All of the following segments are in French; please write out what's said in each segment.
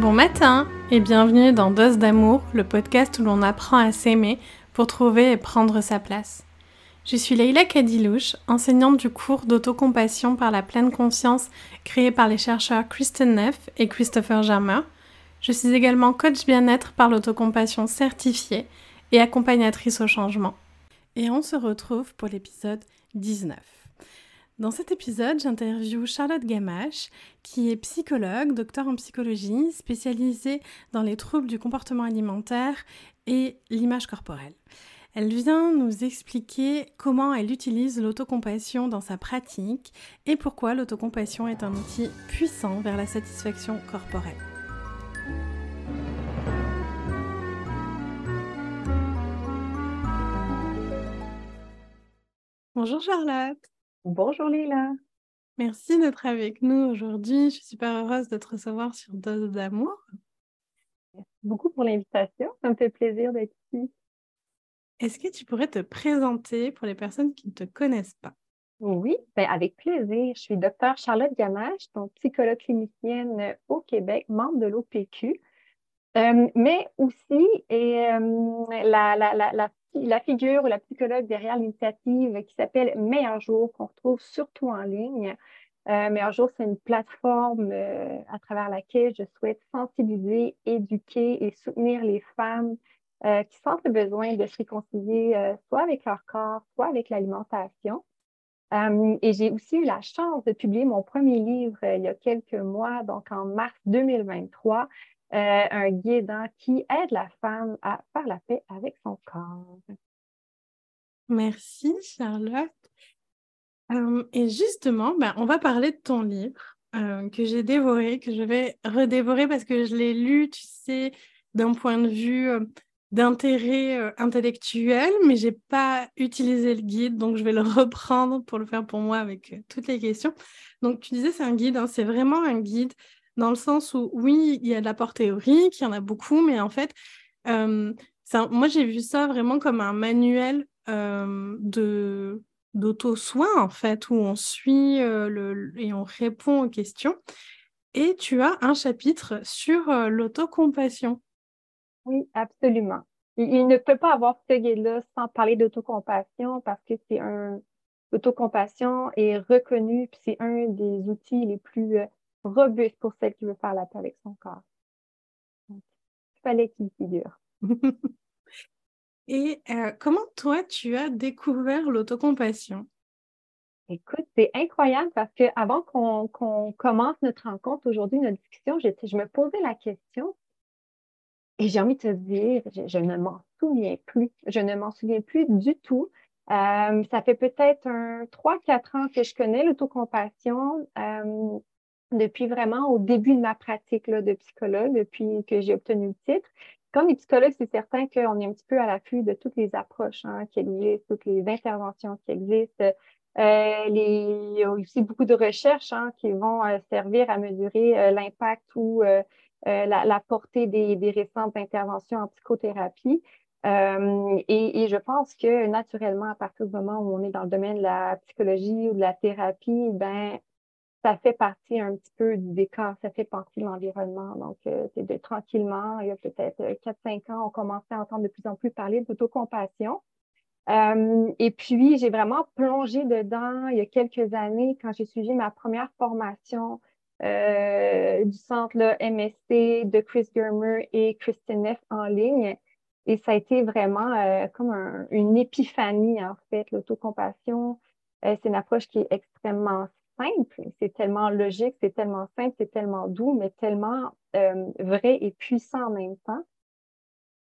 Bon matin et bienvenue dans Dose d'amour, le podcast où l'on apprend à s'aimer pour trouver et prendre sa place. Je suis Leila Kadilouche, enseignante du cours d'autocompassion par la pleine conscience créé par les chercheurs Kristen Neff et Christopher Germer. Je suis également coach bien-être par l'autocompassion certifiée et accompagnatrice au changement. Et on se retrouve pour l'épisode 19. Dans cet épisode, j'interviewe Charlotte Gamache, qui est psychologue, docteur en psychologie, spécialisée dans les troubles du comportement alimentaire et l'image corporelle. Elle vient nous expliquer comment elle utilise l'autocompassion dans sa pratique et pourquoi l'autocompassion est un outil puissant vers la satisfaction corporelle. Bonjour Charlotte. Bonjour Lila. Merci d'être avec nous aujourd'hui. Je suis super heureuse de te recevoir sur Dose d'amour. Merci beaucoup pour l'invitation. Ça me fait plaisir d'être ici. Est-ce que tu pourrais te présenter pour les personnes qui ne te connaissent pas? Oui, ben avec plaisir. Je suis docteur Charlotte Gamache, donc psychologue clinicienne au Québec, membre de l'OPQ. Euh, mais aussi et, euh, la, la, la, la la figure ou la psychologue derrière l'initiative qui s'appelle Meilleur jour, qu'on retrouve surtout en ligne. Euh, Meilleur jour, c'est une plateforme euh, à travers laquelle je souhaite sensibiliser, éduquer et soutenir les femmes euh, qui sentent le besoin de se réconcilier euh, soit avec leur corps, soit avec l'alimentation. et j'ai aussi eu la chance de publier mon premier livre il y a quelques mois, donc en mars 2023, euh, un guidant qui aide la femme à faire la paix avec son corps. Merci Charlotte. Euh, et justement, ben, on va parler de ton livre euh, que j'ai dévoré, que je vais redévorer parce que je l'ai lu, tu sais, d'un point de vue d'intérêt intellectuel, mais j'ai pas utilisé le guide, donc je vais le reprendre pour le faire pour moi avec toutes les questions. Donc tu disais c'est un guide, hein, c'est vraiment un guide dans le sens où, oui, il y a de l'apport théorique, il y en a beaucoup, mais en fait, euh, moi, j'ai vu ça vraiment comme un manuel euh, de d'auto-soin, en fait, où on suit euh, le, et on répond aux questions. Et tu as un chapitre sur l'autocompassion. Oui, absolument. Il, ne peut pas avoir ce guide-là sans parler d'autocompassion parce que c'est un... L'autocompassion est reconnue, puis c'est un des outils les plus robuste pour celle qui veut faire la paix avec son corps. il fallait qu'il figure. Et euh, comment toi, tu as découvert l'autocompassion? Écoute, c'est incroyable parce que avant qu'on commence notre rencontre aujourd'hui, notre discussion, je me posais la question et j'ai envie de te dire, je, ne m'en souviens plus. Je ne m'en souviens plus du tout. Euh, ça fait peut-être un 3-4 ans que je connais l'autocompassion. Euh, depuis vraiment au début de ma pratique là, de psychologue, depuis que j'ai obtenu le titre. Comme les psychologues, c'est certain qu'on est un petit peu à l'affût de toutes les approches hein, qui existent, toutes les interventions qui existent. Euh, les, il y a aussi beaucoup de recherches hein, qui vont euh, servir à mesurer euh, l'impact ou euh, la, la, portée des, des, récentes interventions en psychothérapie. Et, et, je pense que naturellement, à partir du moment où on est dans le domaine de la psychologie ou de la thérapie, ben ça fait partie un petit peu du décor, ça fait partie de l'environnement. Donc, euh, c'est de tranquillement, il y a peut-être 4-5 euh, ans, on commençait à entendre de plus en plus parler d'autocompassion. Euh, et puis, j'ai vraiment plongé dedans il y a quelques années quand j'ai suivi ma première formation euh, du centre là, MSC de Chris Germer et Christine Neff en ligne. Et ça a été vraiment euh, comme un, une épiphanie, en fait. L'autocompassion, c'est une approche qui est extrêmement c'est tellement logique, c'est tellement simple, c'est tellement doux, mais tellement euh, vrai et puissant en même temps.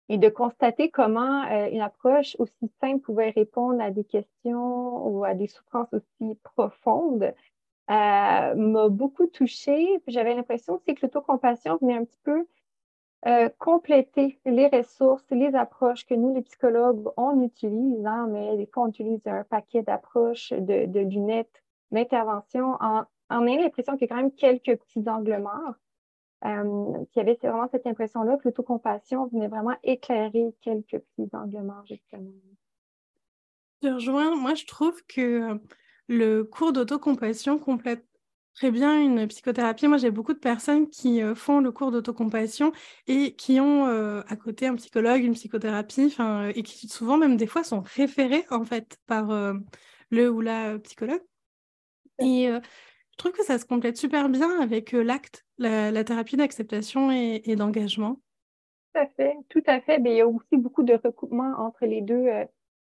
Et de constater comment euh, une approche aussi simple pouvait répondre à des questions ou à des souffrances aussi profondes euh, m'a beaucoup touchée. J'avais l'impression aussi que l'autocompassion venait un petit peu compléter les ressources, les approches que nous, les psychologues, on utilise, hein, mais des fois, on utilise un paquet d'approches, de, de lunettes l'intervention en, en ayant l'impression qu'il y a quand même quelques petits angles morts. Euh, y avait vraiment cette impression-là que l'autocompassion venait vraiment éclairer quelques petits angles morts, justement. Je rejoins, moi je trouve que le cours d'autocompassion complète très bien une psychothérapie. Moi, j'ai beaucoup de personnes qui euh, font le cours d'autocompassion et qui ont euh, à côté un psychologue, une psychothérapie, et qui souvent, même des fois, sont référés en fait par le ou la psychologue. Et je trouve que ça se complète super bien avec l'acte, la, thérapie d'acceptation et, d'engagement. Tout à fait, tout à fait. Mais il y a aussi beaucoup de recoupement entre les deux,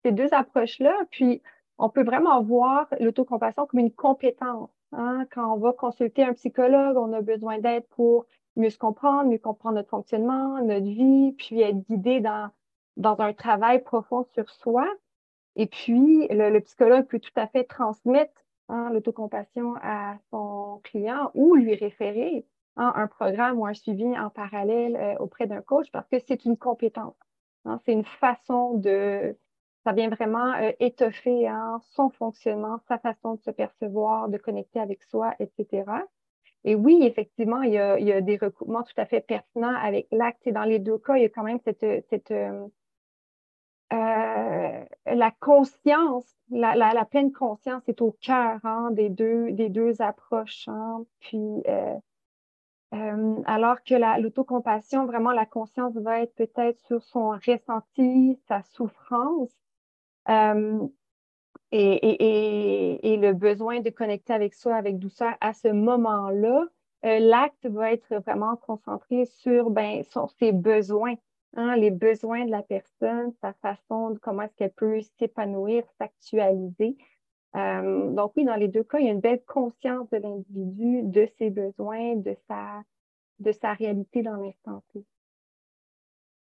ces deux approches-là. Puis, on peut vraiment voir l'autocompassion comme une compétence. Hein. Quand on va consulter un psychologue, on a besoin d'aide pour mieux se comprendre, mieux comprendre notre fonctionnement, notre vie, puis être guidé dans, dans un travail profond sur soi. Et puis, le, psychologue peut tout à fait transmettre hein, l'autocompassion à son client ou lui référer hein, un programme ou un suivi en parallèle euh, auprès d'un coach parce que c'est une compétence. c'est une façon de, ça vient vraiment euh, étoffer hein, son fonctionnement, sa façon de se percevoir, de connecter avec soi, etc. Et oui, effectivement, il y a, des recoupements tout à fait pertinents avec l'acte. Et dans les deux cas, il y a quand même cette, cette euh, euh, la conscience, la, pleine conscience est au cœur hein, des, deux, des approches. Hein. Puis, alors que l'autocompassion, vraiment, la conscience va être peut-être sur son ressenti, sa souffrance, euh, et, le besoin de connecter avec soi avec douceur à ce moment-là, euh, l'acte va être vraiment concentré sur ben, ses besoins, hein, les besoins de la personne, sa façon de comment est-ce qu'elle peut s'épanouir, s'actualiser. Euh, donc oui, dans les deux cas, il y a une belle conscience de l'individu, de ses besoins, de sa, de sa réalité dans l'instant T.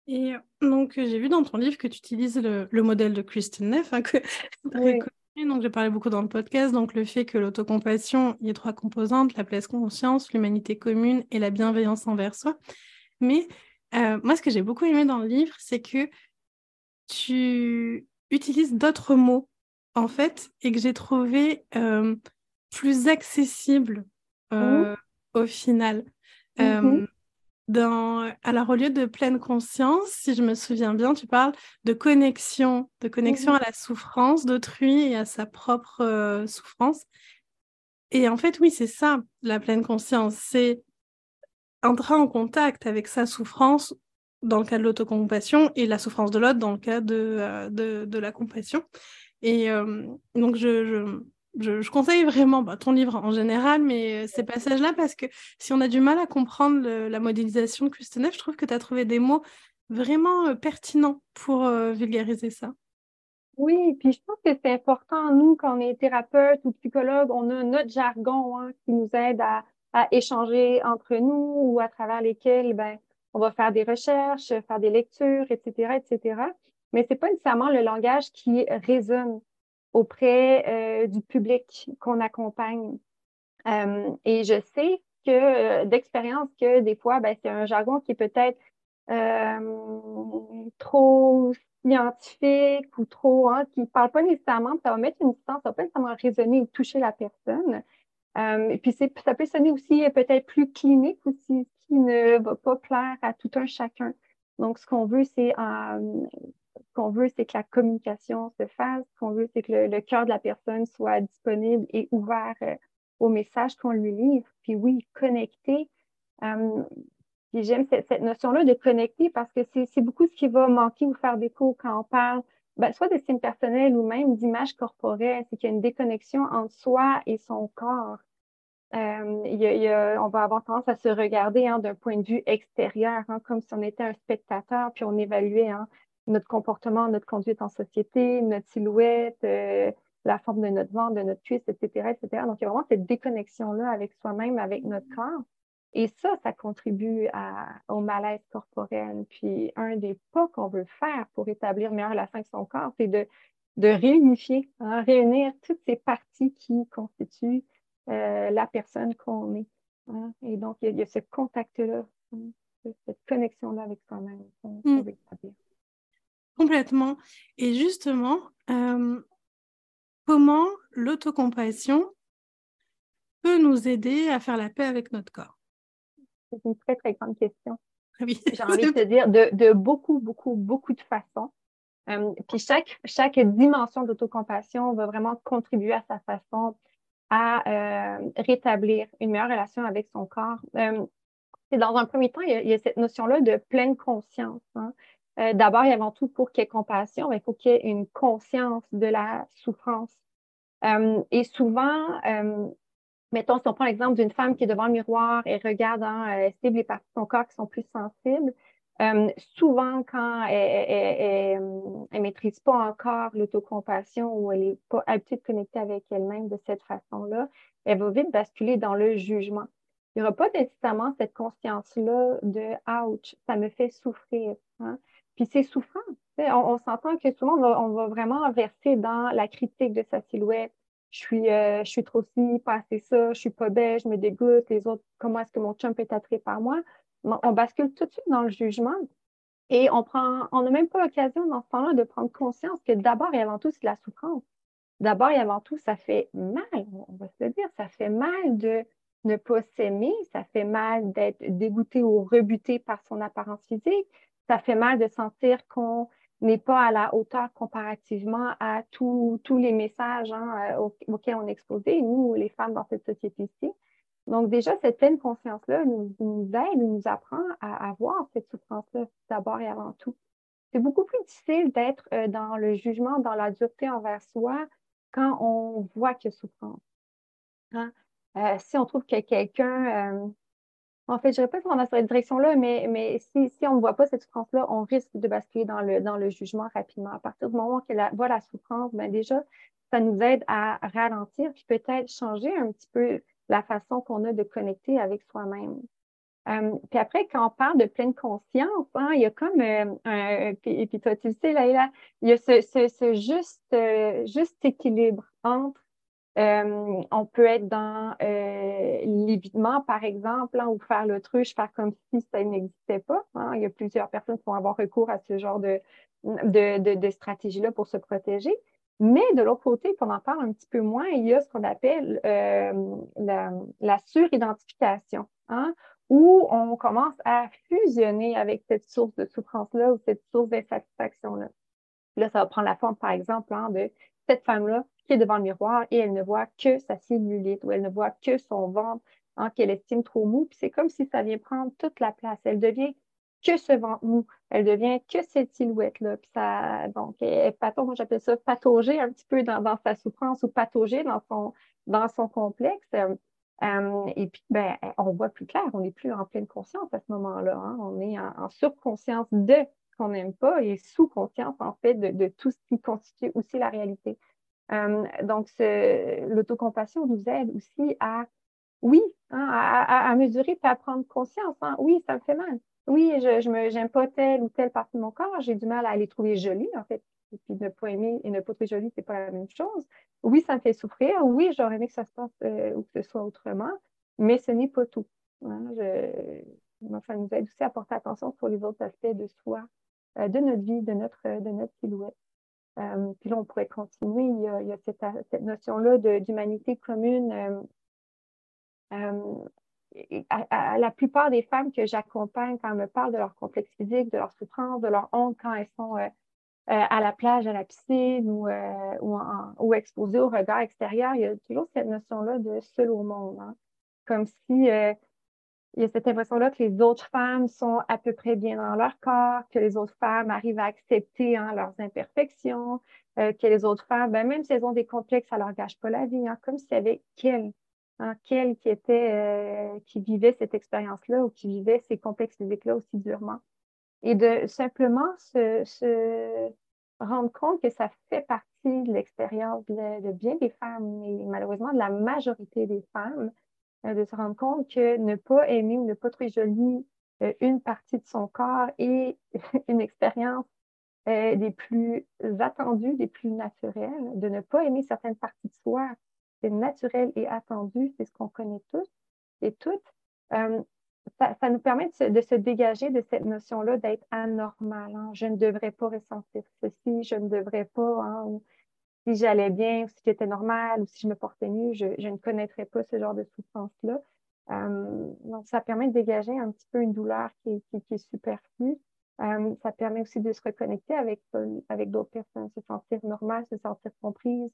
Et donc, j'ai vu dans ton livre que tu utilises le, modèle de Kristen Neff, hein, que connu. Donc, j'ai parlé beaucoup dans le podcast. Donc, le fait que l'autocompassion, il y a trois composantes la place conscience, l'humanité commune et la bienveillance envers soi. Mais euh, moi, ce que j'ai beaucoup aimé dans le livre, c'est que tu utilises d'autres mots, en fait, et que j'ai trouvé euh, plus accessibles euh, au final. Mmh dans, alors, au lieu de pleine conscience, si je me souviens bien, tu parles de connexion, de connexion à la souffrance d'autrui et à sa propre souffrance. Et en fait, oui, c'est ça, la pleine conscience. C'est entrer en contact avec sa souffrance dans le cas de l'autocompassion et la souffrance de l'autre dans le cas de, euh, de, la compassion. Et euh, donc, je, je, conseille vraiment bah, ton livre en général, mais euh, ces passages-là, parce que si on a du mal à comprendre la modélisation de Christenef, je trouve que tu as trouvé des mots vraiment pertinents pour vulgariser ça. Oui, puis je pense que c'est important, nous, quand on est thérapeute ou psychologue, on a notre jargon hein, qui nous aide à, échanger entre nous ou à travers lesquels ben, on va faire des recherches, faire des lectures, etc., etc. Mais c'est pas nécessairement le langage qui résonne auprès euh, du public qu'on accompagne. Euh, et je sais que euh, d'expérience que des fois, ben, c'est un jargon qui est peut-être trop scientifique ou trop, hein, qui ne parle pas nécessairement, ça va mettre une distance, ça va pas nécessairement résonner ou toucher la personne. Et puis ça peut sonner aussi peut-être plus clinique aussi, ce qui ne va pas plaire à tout un chacun. Donc, ce qu'on veut, c'est ce qu'on veut, c'est que la communication se fasse. Ce qu'on veut, c'est que le, cœur de la personne soit disponible et ouvert euh, au message qu'on lui livre. Puis oui, connecter. Euh, j'aime cette, notion-là de connecter parce que c'est beaucoup ce qui va manquer ou faire défaut quand on parle ben, soit d'estime personnelle ou même d'image corporelle. C'est qu'il y a une déconnexion entre soi et son corps. Euh, on va avoir tendance à se regarder hein, d'un point de vue extérieur, hein, comme si on était un spectateur, puis on évaluait hein, notre comportement, notre conduite en société, notre silhouette, euh, la forme de notre ventre, de notre cuisse, etc., etc. Donc, il y a vraiment cette déconnexion-là avec soi-même, avec notre corps. Et ça, ça contribue au malaise corporel. Puis, un des pas qu'on veut faire pour établir meilleure relation avec son corps, c'est de, réunifier, réunir toutes ces parties qui constituent euh, la personne qu'on est. Hein. Et donc, il y, a, ce contact-là, hein, cette connexion-là avec soi-même qu'on mm. veut établir. Complètement. Et justement, euh, comment l'autocompassion peut nous aider à faire la paix avec notre corps? C'est une très, très grande question. Oui. J'ai envie de te dire de, beaucoup, beaucoup, beaucoup de façons. Euh, puis chaque, chaque dimension d'autocompassion va vraiment contribuer à sa façon à rétablir une meilleure relation avec son corps. c'est dans un premier temps, il y a, cette notion-là de pleine conscience. Hein. D'abord et avant tout, pour qu'il y ait compassion, il faut qu'il y ait une conscience de la souffrance. et souvent, mettons, si on prend l'exemple d'une femme qui est devant le miroir et regarde, hein, elle cible les parties de son corps qui sont plus sensibles, euh, souvent, quand elle ne maîtrise pas encore l'autocompassion ou elle n'est pas habituée de connecter avec elle-même de cette façon-là, elle va vite basculer dans le jugement. Il n'y aura pas nécessairement cette conscience-là de ouch, ça me fait souffrir. Hein. Puis c'est souffrant. On, s'entend que souvent, on va, vraiment verser dans la critique de sa silhouette. Je suis, euh, je suis trop ci, pas assez ça, je suis pas belle, je me dégoûte, les autres, comment est-ce que mon chum peut être attiré par moi? On bascule tout de suite dans le jugement et on prend, on n'a même pas l'occasion dans ce temps-là de prendre conscience que d'abord et avant tout, c'est la souffrance. D'abord et avant tout, ça fait mal, on va se le dire, ça fait mal de ne pas s'aimer, ça fait mal d'être dégoûté ou rebuté par son apparence physique, ça fait mal de sentir qu'on n'est pas à la hauteur comparativement à tous les messages hein, auxquels on est exposé, nous, les femmes dans cette société-ci. Donc, déjà, cette pleine conscience-là nous, aide, nous apprend à avoir cette souffrance-là d'abord et avant tout. C'est beaucoup plus difficile d'être euh, dans le jugement, dans la dureté envers soi quand on voit qu'il y a souffrance. Hein? Euh, si on trouve que quelqu'un, euh, en fait, je ne dirais pas dans cette direction-là, mais, mais si, si on ne voit pas cette souffrance-là, on risque de basculer dans le, dans le jugement rapidement. À partir du moment qu'elle voit la souffrance, ben déjà, ça nous aide à ralentir, puis peut-être changer un petit peu la façon qu'on a de connecter avec soi-même. Euh, puis après, quand on parle de pleine conscience, hein, il y a comme euh, un, et puis toi, tu le sais, là, il y a ce, juste, euh, juste équilibre entre on peut être dans l'évitement, par exemple, hein, ou faire l'autruche, faire comme si ça n'existait pas. Hein. Il y a plusieurs personnes qui vont avoir recours à ce genre de, de, de stratégie-là pour se protéger. Mais de l'autre côté, pour en parle un petit peu moins, il y a ce qu'on appelle euh, la, suridentification, hein, où on commence à fusionner avec cette source de souffrance-là ou cette source d'insatisfaction-là. Là, ça va prendre la forme, par exemple, hein, de cette femme-là qui est devant le miroir et elle ne voit que sa cellulite ou elle ne voit que son ventre hein, qu'elle estime trop mou. Puis c'est comme si ça vient prendre toute la place. Elle devient que ce ventre mou. Elle devient que cette silhouette-là. Puis ça, donc, elle moi j'appelle ça patauger un petit peu dans, sa souffrance ou patauger dans son, dans son complexe. Euh, et puis, ben, on voit plus clair, on n'est plus en pleine conscience à ce moment-là. Hein. On est en, surconscience de ce qu'on n'aime pas et sous-conscience, en fait, de, tout ce qui constitue aussi la réalité. Euh, donc, l'autocompassion nous aide aussi à, oui, hein, à, mesurer et à prendre conscience. Hein. Oui, ça me fait mal oui, je ne j'aime pas telle ou telle partie de mon corps, j'ai du mal à les trouver jolies, en fait. Et puis ne pas aimer et ne pas trouver jolie, c'est pas la même chose. Oui, ça me fait souffrir. Oui, j'aurais aimé que ça se passe euh, ou que ce soit autrement, mais ce n'est pas tout. Hein. ça nous aide aussi à porter attention sur les autres aspects de soi, euh, de notre vie, de notre, de notre silhouette. Euh, puis là, on pourrait continuer. Il y a, cette, cette notion-là d'humanité commune à, la plupart des femmes que j'accompagne quand elles me parlent de leur complexe physique, de leur souffrance, de leur honte quand elles sont euh, euh, à la plage, à la piscine ou, euh, ou, exposées au regard extérieur, il y a toujours cette notion-là de seul au monde. Hein. Comme si il y a cette impression-là que les autres femmes sont à peu près bien dans leur corps, que les autres femmes arrivent à accepter hein, leurs imperfections, que les autres femmes, ben, même si elles ont des complexes, ça ne leur gâche pas la vie, hein, comme s'il y avait qu'elles Hein, qui était, euh, qui vivait cette expérience-là ou qui vivait ces complexes physiques-là aussi durement. Et de simplement se, rendre compte que ça fait partie de l'expérience de, bien des femmes et malheureusement de la majorité des femmes, euh, de se rendre compte que ne pas aimer ou ne pas trouver jolie euh, une partie de son corps est une expérience des plus attendues, des plus naturelles, de ne pas aimer certaines parties de soi c'est naturel et attendu, c'est ce qu'on connaît tous et toutes. Euh, ça, nous permet de se, dégager de cette notion-là d'être anormal. Hein. Je ne devrais pas ressentir ceci, je ne devrais pas, hein, si j'allais bien, ou si j'étais normal, ou si je me portais mieux, je, ne connaîtrais pas ce genre de souffrance-là. Euh, donc, ça permet de dégager un petit peu une douleur qui, est superflue. Euh, ça permet aussi de se reconnecter avec, avec d'autres personnes, se sentir normal, se sentir comprise,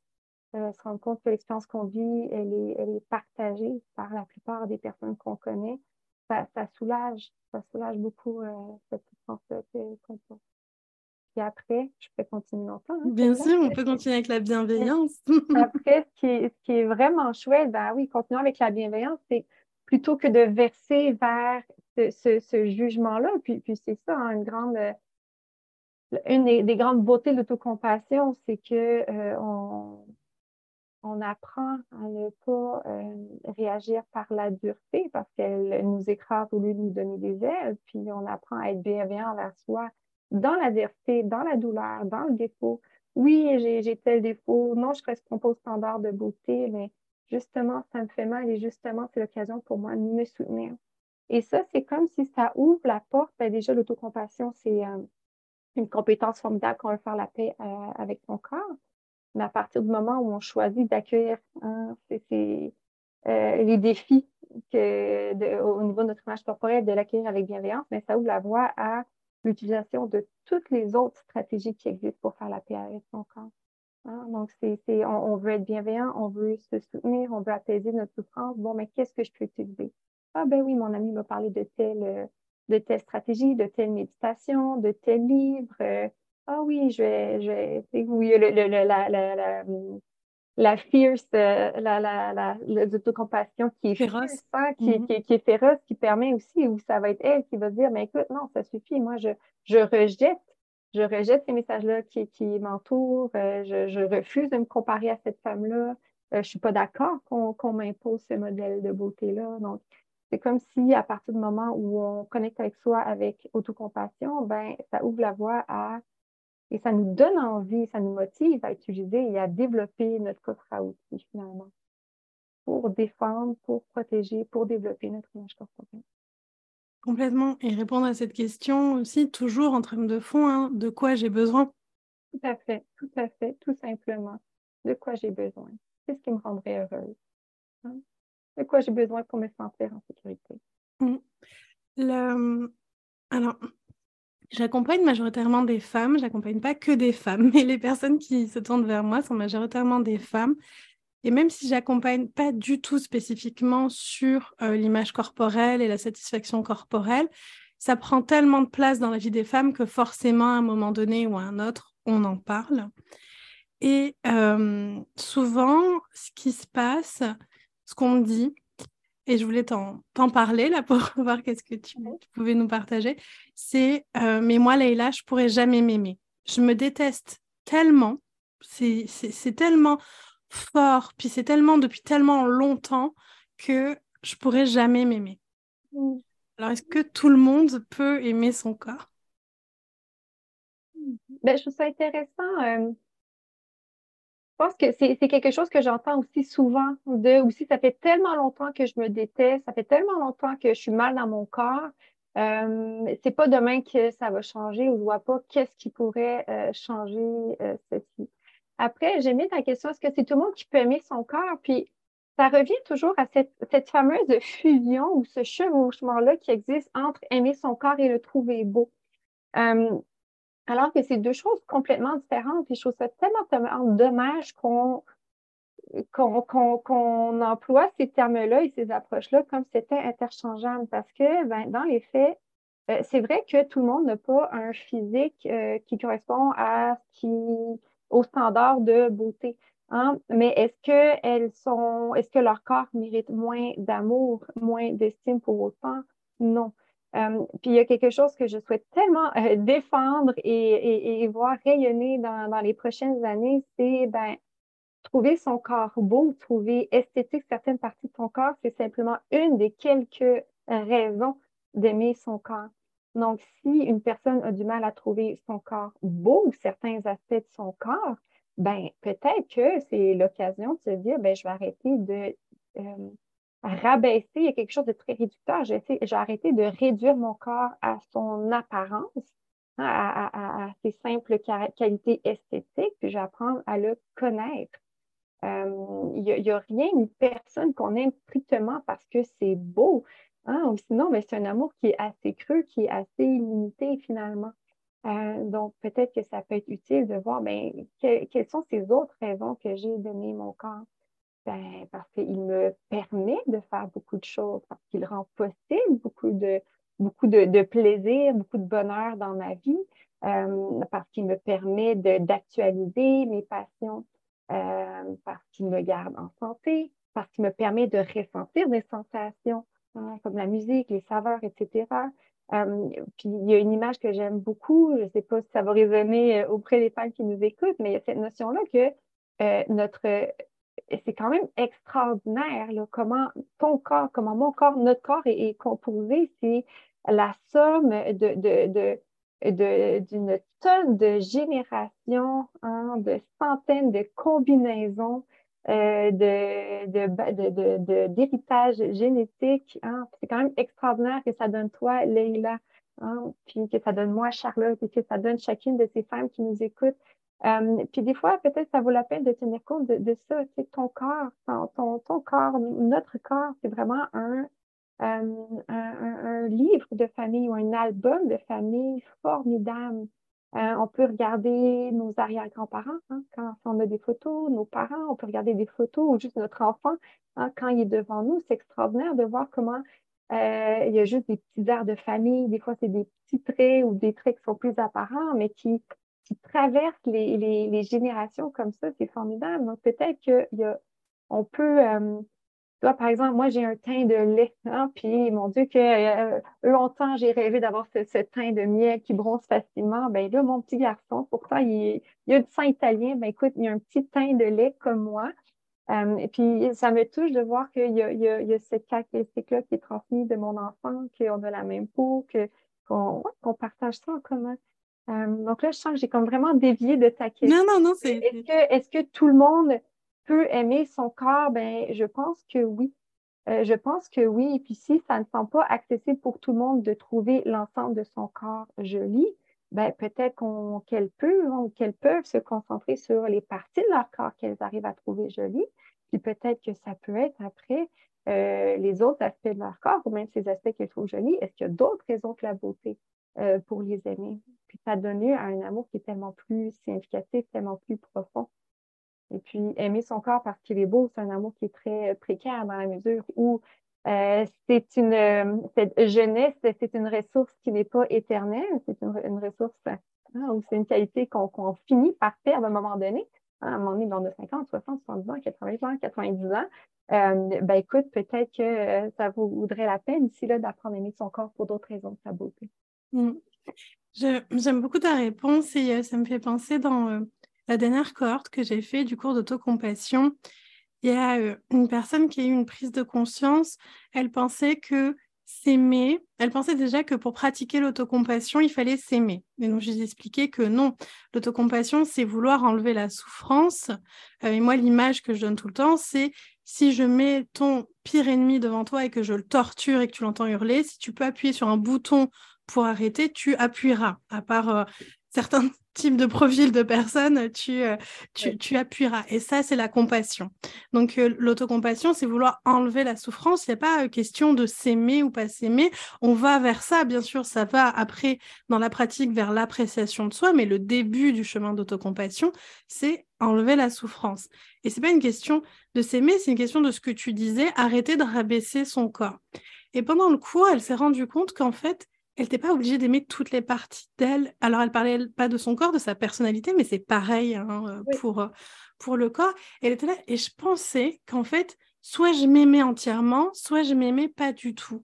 euh, se rendre compte que l'expérience qu'on vit, elle est, elle est partagée par la plupart des personnes qu'on connaît, ça, ça, soulage, ça soulage beaucoup euh, cette souffrance-là qu'on Puis après, je peux continuer longtemps. Hein, Bien sûr, on peut continuer avec la bienveillance. après, ce qui, est, ce qui est vraiment chouette, ben oui, continuons avec la bienveillance, c'est plutôt que de verser vers ce, ce, jugement-là, puis, puis c'est ça, hein, une grande une des, grandes beautés de l'autocompassion, c'est que euh, on, on apprend à ne pas euh, réagir par la dureté parce qu'elle nous écrase au lieu de nous donner des ailes, puis on apprend à être bienveillant envers soi dans la dureté, dans la douleur, dans le défaut. Oui, j'ai tel défaut. Non, je ne correspond pas au standard de beauté, mais justement, ça me fait mal et justement, c'est l'occasion pour moi de me soutenir. Et ça, c'est comme si ça ouvre la porte. Ben déjà, l'autocompassion, c'est euh, une compétence formidable qu'on veut faire la paix euh, avec son corps. Mais à partir du moment où on choisit d'accueillir hein, euh, les défis que au niveau de notre image corporelle, de l'accueillir avec bienveillance, mais ça ouvre la voie à l'utilisation de toutes les autres stratégies qui existent pour faire la paix avec son corps. Hein. Donc, c'est, on, on, veut être bienveillant, on veut se soutenir, on veut apaiser notre souffrance. Bon, mais qu'est-ce que je peux utiliser? Ah ben oui, mon ami m'a parlé de telle de telle stratégie, de telle méditation, de tel livre. Euh, ah oui, je vais, je vais, oui, le, le, la, la, la, la fierce, euh, la, la, la, l'autocompassion qui est féroce, hein, qui, mm-hmm. qui, qui, est féroce, qui permet aussi, où ça va être elle qui va dire, mais écoute, non, ça suffit, moi, je, je rejette, je rejette ces messages-là qui, qui m'entourent, euh, je, je, refuse de me comparer à cette femme-là, je ne suis pas d'accord qu'on, qu'on m'impose ce modèle de beauté-là. Donc, c'est comme si à partir du moment où on connecte avec soi avec autocompassion, ben, ça ouvre la voie à et ça nous donne envie, ça nous motive à utiliser et à développer notre coffre à outils finalement pour défendre, pour protéger, pour développer notre image corporelle. Complètement. Et répondre à cette question aussi, toujours en termes de fond, hein, de quoi j'ai besoin? Tout à fait, tout à fait, tout simplement. De quoi j'ai besoin? Qu'est-ce qui me rendrait heureuse? Hein? de quoi j'ai besoin pour me sentir en sécurité? Mm. Le... Alors, j'accompagne majoritairement des femmes, j'accompagne pas que des femmes, mais les personnes qui se tournent vers moi sont majoritairement des femmes. Et même si j'accompagne pas du tout spécifiquement sur euh, l'image corporelle et la satisfaction corporelle, ça prend tellement de place dans la vie des femmes que forcément, à un moment donné ou à un autre, on en parle. Et euh, souvent, ce qui se passe, ce qu'on me dit, et je voulais t'en parler là pour voir qu'est-ce que tu, pouvais nous partager, c'est euh, mais moi Leïla, je pourrais jamais m'aimer. Je me déteste tellement, c'est tellement fort, puis c'est tellement depuis tellement longtemps que je pourrais jamais m'aimer. Alors est-ce que tout le monde peut aimer son corps? Ben, Je trouve ça intéressant. Euh, pense que c'est quelque chose que j'entends aussi souvent de aussi ça fait tellement longtemps que je me déteste, ça fait tellement longtemps que je suis mal dans mon corps. Euh, c'est pas demain que ça va changer ou je vois pas qu'est-ce qui pourrait euh, changer euh, ceci. Après, j'ai mis ta question, est-ce que c'est tout le monde qui peut aimer son corps? Puis ça revient toujours à cette, cette fameuse fusion ou ce chevauchement-là qui existe entre aimer son corps et le trouver beau. Euh, alors que c'est deux choses complètement différentes. Puis je trouve ça tellement, tellement dommage qu'on qu'on emploie ces termes-là et ces approches-là comme c'était interchangeable parce que ben, dans les faits, euh, c'est vrai que tout le monde n'a pas un physique euh, qui correspond à qui, au standard de beauté. Hein? Mais est-ce que elles sont, est-ce que leur corps mérite moins d'amour, moins d'estime pour autant? Non. Euh, puis il y a quelque chose que je souhaite tellement euh, défendre et, voir rayonner dans, dans, les prochaines années, c'est ben, trouver son corps beau, trouver esthétique certaines parties de son corps, c'est simplement une des quelques raisons d'aimer son corps. Donc, si une personne a du mal à trouver son corps beau certains aspects de son corps, ben peut-être que c'est l'occasion de se dire, ben je vais arrêter de euh, rabaisser, il y a quelque chose de très réducteur. J'ai arrêté de réduire mon corps à son apparence, hein, à, ses simples qualités esthétiques, puis j'apprends à le connaître. Euh, il n'y a, rien ni personne qu'on aime strictement parce que c'est beau. Hein, ou sinon, mais c'est un amour qui est assez creux, qui est assez limité finalement. Euh, donc, peut-être que ça peut être utile de voir ben, quelles sont ces autres raisons que j'ai donné mon corps? Ben, parce qu'il me permet de faire beaucoup de choses, parce qu'il rend possible beaucoup de, beaucoup de, plaisir, beaucoup de bonheur dans ma vie, euh, parce qu'il me permet d'actualiser mes passions, euh, parce qu'il me garde en santé, parce qu'il me permet de ressentir des sensations hein, comme la musique, les saveurs, etc. Euh, puis il y a une image que j'aime beaucoup, je ne sais pas si ça va résonner auprès des femmes qui nous écoutent, mais il y a cette notion-là que notre c'est quand même extraordinaire comment ton corps, comment mon corps, notre corps est, composé. C'est la somme de, de, de, d'une tonne de générations, hein, de centaines de combinaisons euh, de, de, d'héritage génétique. Hein. C'est quand même extraordinaire que ça donne toi, Leïla, hein, puis que ça donne moi, Charlotte, et que ça donne chacune de ces femmes qui nous écoutent. Euh, puis des fois, peut-être ça vaut la peine de tenir compte de, de ça. Tu ton corps, ton, ton, corps, notre corps, c'est vraiment un, euh, un, livre de famille ou un album de famille formidable. Euh, on peut regarder nos arrière-grands-parents hein, quand on a des photos, nos parents, on peut regarder des photos ou juste notre enfant hein, quand il est devant nous. C'est extraordinaire de voir comment il y a juste des petits airs de famille. Des fois, c'est des petits traits ou des traits qui sont plus apparents, mais qui, qui traverse les, générations comme ça, c'est formidable. Donc, peut-être qu'on peut. Euh, toi, par exemple, moi, j'ai un teint de lait, hein, puis mon Dieu, que euh, longtemps, j'ai rêvé d'avoir ce, teint de miel qui bronze facilement. Ben là, mon petit garçon, pourtant, il, il a du sang italien. Ben écoute, il a un petit teint de lait comme moi. Euh, et puis, ça me touche de voir qu'il y, y, a cette caractéristique-là qui est transmise de mon enfant, qu'on a la même peau, qu'on partage ça en commun. Euh, donc là, je sens que j'ai comme vraiment dévié de ta question. Non, non, non, c'est. Est-ce que, est que tout le monde peut aimer son corps? Ben, je pense que oui. Euh, je pense que oui. Et puis si ça ne semble pas accessible pour tout le monde de trouver l'ensemble de son corps joli, ben, peut-être qu'elles peuvent ou qu'elles peuvent se concentrer sur les parties de leur corps qu'elles arrivent à trouver jolies. Puis peut-être que ça peut être après euh, les autres aspects de leur corps ou même ces aspects qu'elles trouvent jolis. Est-ce qu'il y a d'autres raisons que la beauté? Pour les aimer? Puis ça donne lieu à un amour qui est tellement plus significatif, tellement plus profond. Et puis aimer son corps parce qu'il est beau, c'est un amour qui est très précaire dans la mesure où euh, c'est une cette jeunesse, c'est une ressource qui n'est pas éternelle, c'est une, ressource hein, ou c'est une qualité qu'on finit par perdre à un moment donné. Hein, à un moment donné, on a 50, 60, 70 ans, 80 ans, 90 ans. Euh, ben écoute, peut-être que euh, ça vaudrait la peine ici d'apprendre à aimer son corps pour d'autres raisons que sa beauté. Mm. J'aime beaucoup ta réponse et euh, ça me fait penser dans euh, la dernière cohorte que j'ai fait du cours d'autocompassion. Il y a euh, une personne qui a eu une prise de conscience. Elle pensait que s'aimer, elle pensait déjà que pour pratiquer l'autocompassion, il fallait s'aimer. Et donc, j'ai expliqué que non, l'autocompassion, c'est vouloir enlever la souffrance. et moi, l'image que je donne tout le temps, c'est si je mets ton pire ennemi devant toi et que je le torture et que tu l'entends hurler, si tu peux appuyer sur un bouton pour arrêter, tu appuieras. À part euh, certains types de profils de personnes, tu, euh, tu, appuieras. Et ça, c'est la compassion. Donc, euh, l'autocompassion, c'est vouloir enlever la souffrance. Il n'y a pas question de s'aimer ou pas s'aimer. On va vers ça, bien sûr. Ça va après, dans la pratique, vers l'appréciation de soi. Mais le début du chemin d'autocompassion, c'est enlever la souffrance. Et c'est pas une question de s'aimer, c'est une question de ce que tu disais, arrêter de rabaisser son corps. Et pendant le cours, elle s'est rendue compte qu'en fait, elle n'était pas obligée d'aimer toutes les parties d'elle. Alors, elle parlait pas de son corps, de sa personnalité, mais c'est pareil hein, euh, pour, euh, pour le corps. Elle était là et je pensais qu'en fait, soit je m'aimais entièrement, soit je m'aimais pas du tout.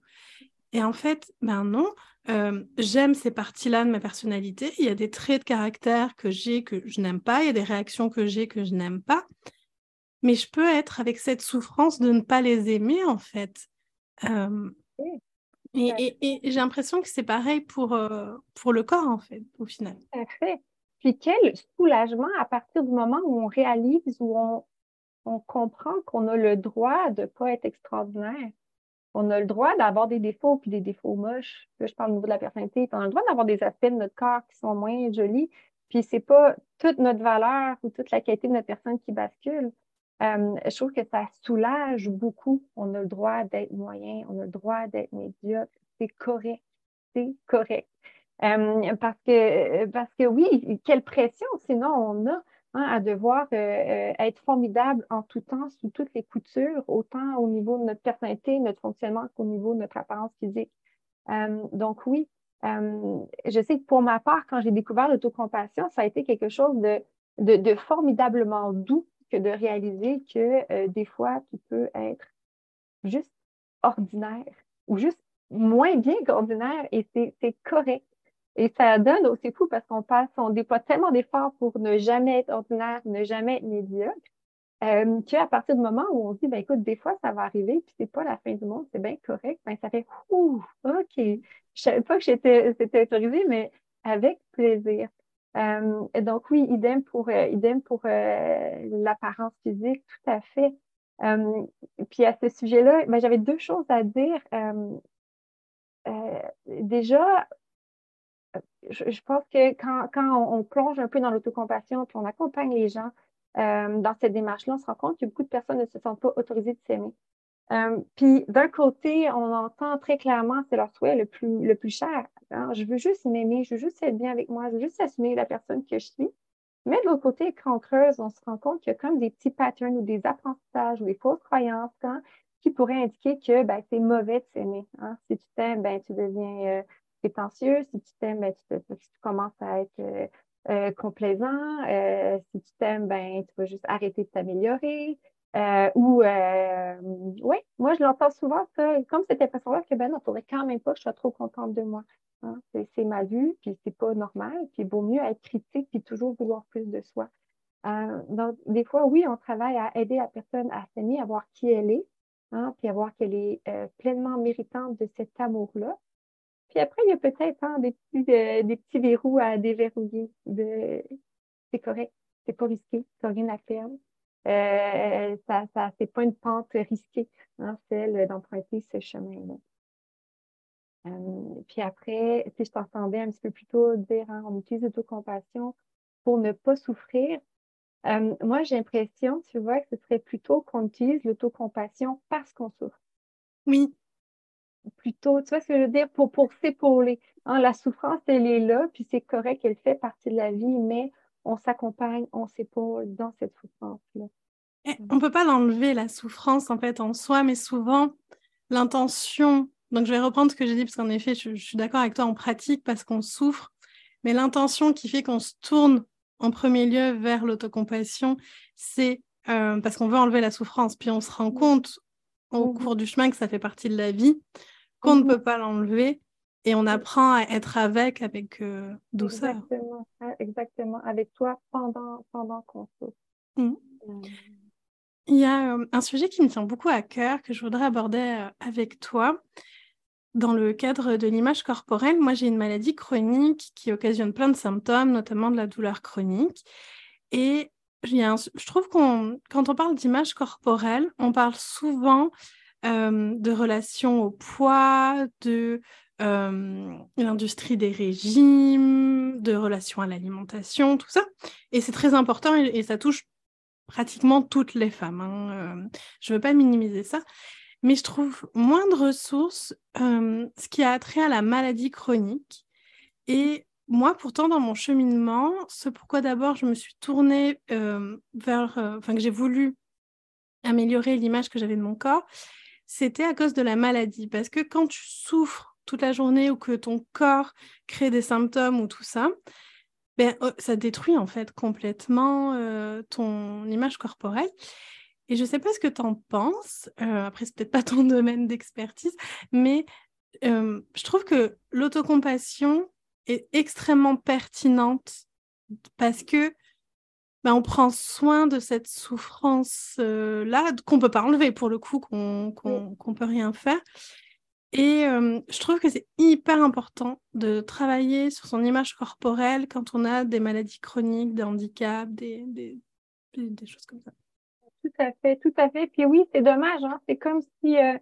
Et en fait, ben non, euh, j'aime ces parties-là de ma personnalité. Il y a des traits de caractère que j'ai que je n'aime pas, il y a des réactions que j'ai que je n'aime pas. Mais je peux être avec cette souffrance de ne pas les aimer, en fait. Et, j'ai l'impression que c'est pareil pour, euh, pour le corps, en fait, au final. Tout fait. Puis quel soulagement à partir du moment où on réalise, où on, on comprend qu'on a le droit de ne pas être extraordinaire. On a le droit d'avoir des défauts, puis des défauts moches. Là, je parle au niveau de la personnalité. on a le droit d'avoir des aspects de notre corps qui sont moins jolis. Puis c'est pas toute notre valeur ou toute la qualité de notre personne qui bascule. Euh, je trouve que ça soulage beaucoup. On a le droit d'être moyen, on a le droit d'être médiocre. C'est correct. C'est correct. parce, que, parce que oui, quelle pression sinon on a hein, à devoir être formidable en tout temps, sous toutes les coutures, autant au niveau de notre personnalité, notre fonctionnement qu'au niveau de notre apparence physique. donc oui, je sais que pour ma part, quand j'ai découvert l'autocompassion, ça a été quelque chose de, de, formidablement doux que de réaliser que des fois, tu peux être juste ordinaire ou juste moins bien qu'ordinaire et c'est correct. Et ça donne aussi fou parce qu'on passe, on déploie tellement d'efforts pour ne jamais être ordinaire, ne jamais être médiocre, euh, qu'à partir du moment où on dit, ben écoute, des fois, ça va arriver, puis c'est pas la fin du monde, c'est bien correct, ben ça fait ouh, OK. Je savais pas que c'était autorisé, mais avec plaisir. Euh, donc oui, idem pour euh, idem pour euh, l'apparence physique, tout à fait. puis à ce sujet-là, ben, j'avais deux choses à dire. déjà, je, pense que quand, quand on, plonge un peu dans l'autocompassion, puis on accompagne les gens dans cette démarche-là, on se rend compte que beaucoup de personnes ne se sentent pas autorisées de s'aimer. Puis d'un côté, on entend très clairement, c'est leur souhait le plus, le plus cher. Hein? Je veux juste m'aimer, je veux juste être bien avec moi, je veux juste assumer la personne que je suis. Mais de l'autre côté, quand on creuse, on se rend compte qu'il y a comme des petits patterns ou des apprentissages ou des fausses croyances hein, qui pourraient indiquer que ben, c'est mauvais de s'aimer. Hein. Si tu t'aimes, ben, tu deviens euh, prétentieux. Si tu t'aimes, ben, tu, commences à être euh, euh, complaisant. Euh, si tu t'aimes, ben, tu vas juste arrêter de t'améliorer. Ou, oui, moi, je l'entends souvent, ça, comme cette impression-là que, ben, non, il faudrait quand même pas que je sois trop contente de moi. Hein. C'est ma vue, puis c'est pas normal. Puis il vaut mieux être critique, puis toujours vouloir plus de soi. donc, des fois, oui, on travaille à aider la personne à s'aimer, à voir qui elle est, hein, puis à voir qu'elle est pleinement méritante de cet amour-là. Puis après, il y a peut-être hein, des, petits, euh, des petits verrous à déverrouiller. De... C'est correct, c'est pas risqué, tu rien à perdre. Euh, ça, ça c'est pas une pente risquée, hein, celle d'emprunter ce chemin-là. Euh, puis après, si je t'entendais un petit peu plus tôt dire, hein, on utilise l'autocompassion pour ne pas souffrir. moi, j'ai l'impression, tu vois, que ce serait plutôt qu'on utilise l'autocompassion parce qu'on souffre. Oui, plutôt, tu vois ce que je veux dire, pour, pour s'épauler. Hein, la souffrance, elle est là, puis c'est correct, elle fait partie de la vie, mais on s'accompagne, on s'épaule dans cette souffrance-là. Eh, on ne peut pas l'enlever, la souffrance, en fait, en soi, mais souvent, l'intention, donc je vais reprendre ce que j'ai dit, parce qu'en effet, je, suis d'accord avec toi en pratique, parce qu'on souffre, mais l'intention qui fait qu'on se tourne en premier lieu vers l'autocompassion, c'est euh, parce qu'on veut enlever la souffrance, puis on se rend compte au mmh cours du chemin que ça fait partie de la vie, qu'on ne mmh peut pas l'enlever et on apprend à être avec, avec euh, douceur. Exactement, ah, exactement, avec toi pendant, pendant qu'on souffre. Mmh. Euh. Il y a euh, un sujet qui me tient beaucoup à cœur que je voudrais aborder avec toi. Dans le cadre de l'image corporelle, moi j'ai une maladie chronique qui occasionne plein de symptômes, notamment de la douleur chronique. Et je trouve qu'on, quand on parle d'image corporelle, on parle souvent euh, de relations au poids, de euh, l'industrie des régimes, de relations à l'alimentation, tout ça. Et c'est très important et, ça touche pratiquement toutes les femmes. Hein. Euh, je ne veux pas minimiser ça. Mais je trouve moins de ressources ce qui a trait à la maladie chronique et moi, pourtant, dans mon cheminement, ce pourquoi d'abord je me suis tournée euh, vers, euh, enfin que j'ai voulu améliorer l'image que j'avais de mon corps, c'était à cause de la maladie. Parce que quand tu souffres toute la journée ou que ton corps crée des symptômes ou tout ça, ben, oh, ça détruit en fait complètement euh, ton image corporelle. Et je ne sais pas ce que tu en penses, après c'est peut-être pas ton domaine d'expertise, mais je trouve que l'autocompassion, est extrêmement pertinente parce que ben, on prend soin de cette souffrance-là, euh, qu'on ne peut pas enlever pour le coup, qu'on ne peut rien faire. Et euh, je trouve que c'est hyper important de travailler sur son image corporelle quand on a des maladies chroniques, des handicaps, des, des, choses comme ça. Tout à fait, tout à fait. Puis oui, c'est dommage, hein? c'est comme si euh,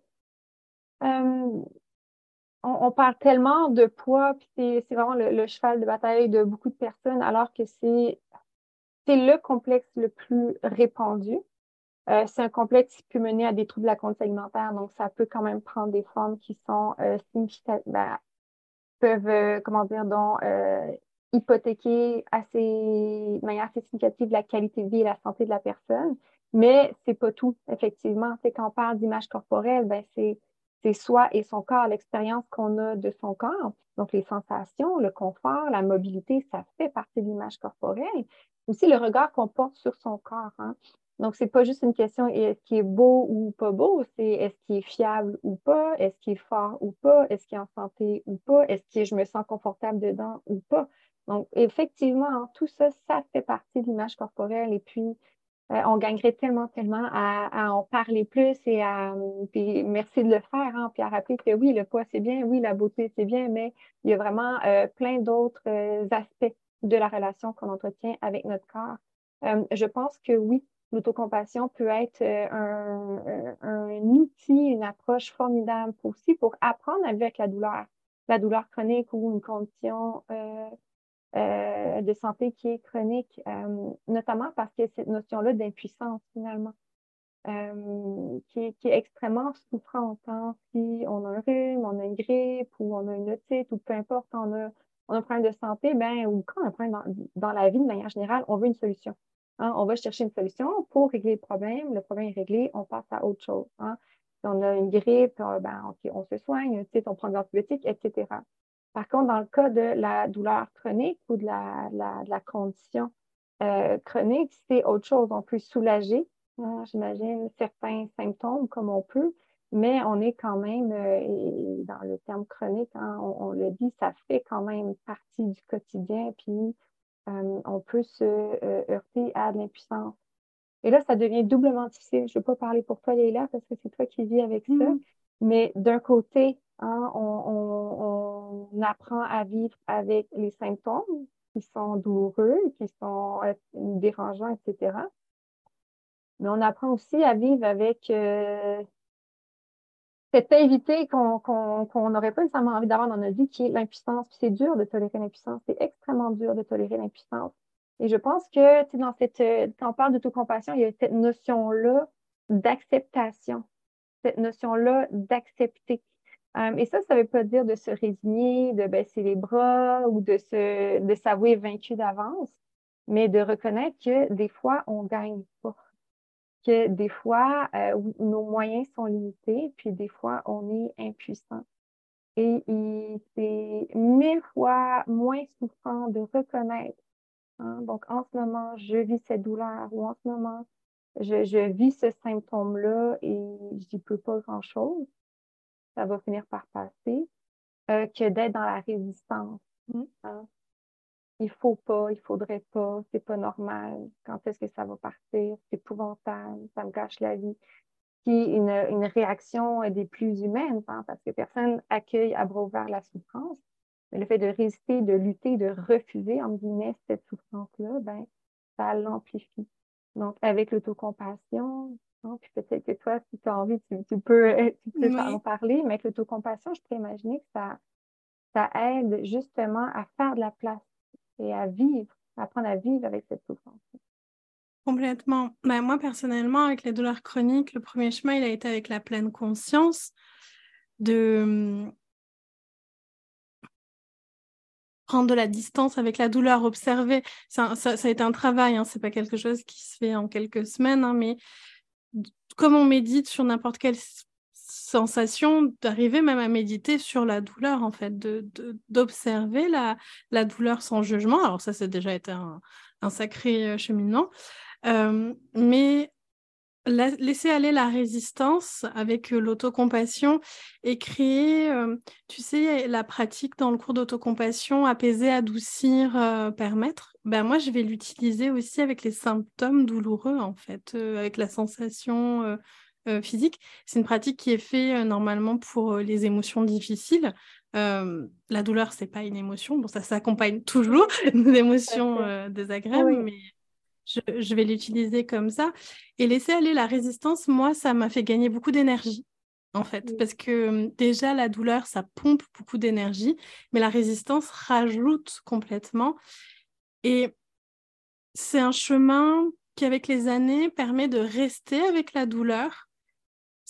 on, parle tellement de poids, puis c'est vraiment le, cheval de bataille de beaucoup de personnes, alors que c'est le complexe le plus répandu. Euh, c'est un complexe qui peut mener à des troubles de la conduite alimentaire, donc ça peut quand même prendre des formes qui sont euh, significatives, ben, peuvent, comment dire, donc, hypothéquer assez, de manière assez significative la qualité de vie et la santé de la personne. Mais c'est pas tout, effectivement. C'est quand on parle d'image corporelle, ben c'est c'est soi et son corps, l'expérience qu'on a de son corps. Donc, les sensations, le confort, la mobilité, ça fait partie de l'image corporelle. Aussi, le regard qu'on porte sur son corps. Hein. Donc, c'est pas juste une question est-ce qu'il est beau ou pas beau, c'est est-ce qu'il est fiable ou pas, est-ce qu'il est fort ou pas, est-ce qu'il est en santé ou pas, est-ce que je me sens confortable dedans ou pas? Donc, effectivement, hein, tout ça, ça fait partie de l'image corporelle. Et puis, euh, on gagnerait tellement, tellement à, en parler plus et à, puis merci de le faire, hein, puis à rappeler que oui, le poids, c'est bien, oui, la beauté, c'est bien, mais il y a vraiment euh, plein d'autres euh, aspects de la relation qu'on entretient avec notre corps. je pense que oui, l'autocompassion peut être un, un, outil, une approche formidable aussi pour apprendre avec la douleur, la douleur chronique ou une condition euh, de santé qui est chronique, euh, notamment parce que cette notion-là d'impuissance, finalement, euh, qui, est, extrêmement souffrante. Hein. Si on a un rhume, on a une grippe ou on a une otite ou peu importe, on a, on a un problème de santé, ben, ou quand on a un problème dans, la vie de manière générale, on veut une solution. Hein. On va chercher une solution pour régler le problème. Le problème est réglé, on passe à autre chose. Hein. Si on a une grippe, ben, on se soigne, on prend des antibiotiques, etc. Par contre, dans le cas de la douleur chronique ou de la, condition euh, chronique, c'est autre chose. On peut soulager, hein, j'imagine, certains symptômes comme on peut, mais on est quand même, euh, dans le terme chronique, hein, on, le dit, ça fait quand même partie du quotidien, puis euh, on peut se heurter à de l'impuissance. Et là, ça devient doublement difficile. Je ne vais pas parler pour toi, Léla, parce que c'est toi qui vis avec ça. Mm-hmm. Mais d'un côté, Hein, on, apprend à vivre avec les symptômes qui sont douloureux, qui sont euh, dérangeants, etc. Mais on apprend aussi à vivre avec euh, cette invité qu'on n'aurait pas nécessairement envie d'avoir dans notre vie, qui est l'impuissance. c'est dur de tolérer l'impuissance. C'est extrêmement dur de tolérer l'impuissance. Et je pense que dans cette, quand on parle d'autocompassion, il y a cette notion-là d'acceptation, cette notion-là d'accepter. Euh, et ça, ça ne veut pas dire de se résigner, de baisser les bras ou de se de s'avouer vaincu d'avance, mais de reconnaître que des fois, on ne gagne pas. Que des fois, euh, nos moyens sont limités, puis des fois, on est impuissant. Et, c'est mille fois moins souffrant de reconnaître. Hein. Donc, en ce moment, je vis cette douleur ou en ce moment, je, je vis ce symptôme-là et je n'y peux pas grand-chose ça va finir par passer, euh, que d'être dans la résistance. Hein? Il faut pas, il faudrait pas, c'est pas normal. Quand est-ce que ça va partir? C'est épouvantable, ça me gâche la vie. Puis une, une réaction des plus humaines, hein, parce que personne accueille à bras ouverts la souffrance. Mais le fait de résister, de lutter, de refuser, en guillemets, cette souffrance-là, ben, ça l'amplifie. Donc, avec l'autocompassion, puis peut-être que toi, si tu as envie, tu, peux, en parler, mais avec l'autocompassion, je peux imaginer que ça, ça aide justement à faire de la place et à vivre, apprendre à vivre avec cette souffrance. Complètement. Ben, moi, personnellement, avec les douleurs chroniques, le premier chemin, il a été avec la pleine conscience de hum, prendre de la distance avec la douleur, observer. Ça, ça, a été un travail, hein, c'est pas quelque chose qui se fait en quelques semaines, hein, mais comme on médite sur n'importe quelle sensation, d'arriver même à méditer sur la douleur, en fait, d'observer de, la, la douleur sans jugement. Alors ça, c'est déjà été un, sacré euh, cheminement. Euh, mais laisser aller la résistance avec euh, l'autocompassion et créer, tu sais, la pratique dans le cours d'autocompassion, apaiser, adoucir, permettre, ben moi, je vais l'utiliser aussi avec les symptômes douloureux, en fait, avec la sensation physique. C'est une pratique qui est faite normalement pour les émotions difficiles. la douleur, c'est pas une émotion. Bon, ça s'accompagne toujours des émotions désagréables, mais je, vais l'utiliser comme ça. Et laisser aller la résistance, moi, ça m'a fait gagner beaucoup d'énergie, en fait. Parce que déjà, la douleur, ça pompe beaucoup d'énergie, mais la résistance rajoute complètement. Et c'est un chemin qui, avec les années, permet de rester avec la douleur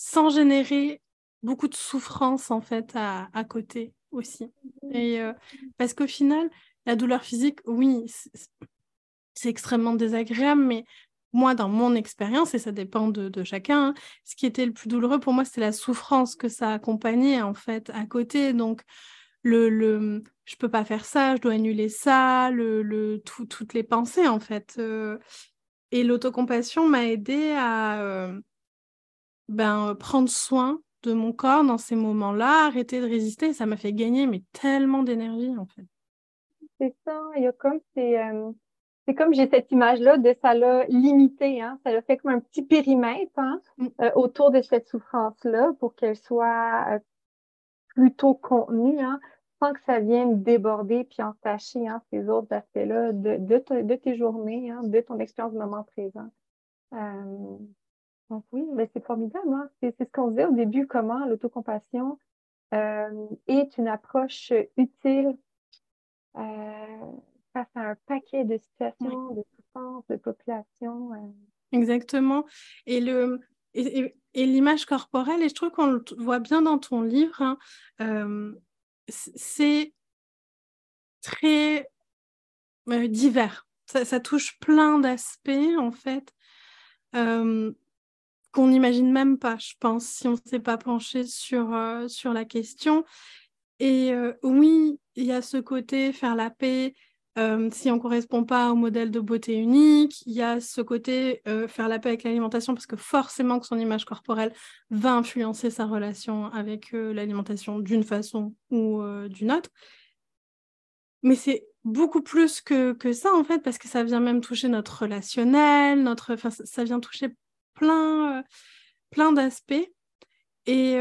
sans générer beaucoup de souffrance, en fait, à, côté. aussi. Et parce qu'au final, la douleur physique, oui, c'est extrêmement désagréable, mais moi, dans mon expérience, et ça dépend de, chacun, hein, ce qui était le plus douloureux pour moi, c'était la souffrance que ça accompagnait en fait à côté. Donc, le, le je peux pas faire ça, je dois annuler ça, le, le toutes les pensées en fait. Euh. et l'autocompassion m'a aidé à euh, ben, prendre soin de mon corps dans ces moments-là, arrêter de résister. Ça m'a fait gagner mais tellement d'énergie en fait. C'est ça, il y a comme ces, euh, c'est comme j'ai cette image-là de ça l'a limité, hein? ça l'a fait comme un petit périmètre hein, mm. euh, autour de cette souffrance-là pour qu'elle soit euh, plutôt contenue, hein, sans que ça vienne déborder puis entacher hein, ces autres aspects-là de, de, tes journées, hein, de ton expérience du moment présent. Euh, donc oui, mais c'est formidable. Hein? C'est, ce qu'on disait au début, comment l'autocompassion est une approche utile face à un paquet de situations, de souffrances, de populations. Euh. Exactement. Et le et, l'image corporelle, et je trouve qu'on le voit bien dans ton livre, hein, euh, c'est très euh, divers. Ça, touche plein d'aspects, en fait, qu'on n'imagine même pas, je pense, si on ne s'est pas penché sur, sur la question. Et oui, il y a ce côté faire la paix, euh, si on ne correspond pas au modèle de beauté unique, il y a ce côté euh, faire la paix avec l'alimentation parce que forcément que son image corporelle va influencer sa relation avec euh, l'alimentation d'une façon ou d'une autre. Mais c'est beaucoup plus que, que, ça en fait parce que ça vient même toucher notre relationnel, notre, ça vient toucher plein, plein d'aspects. Et,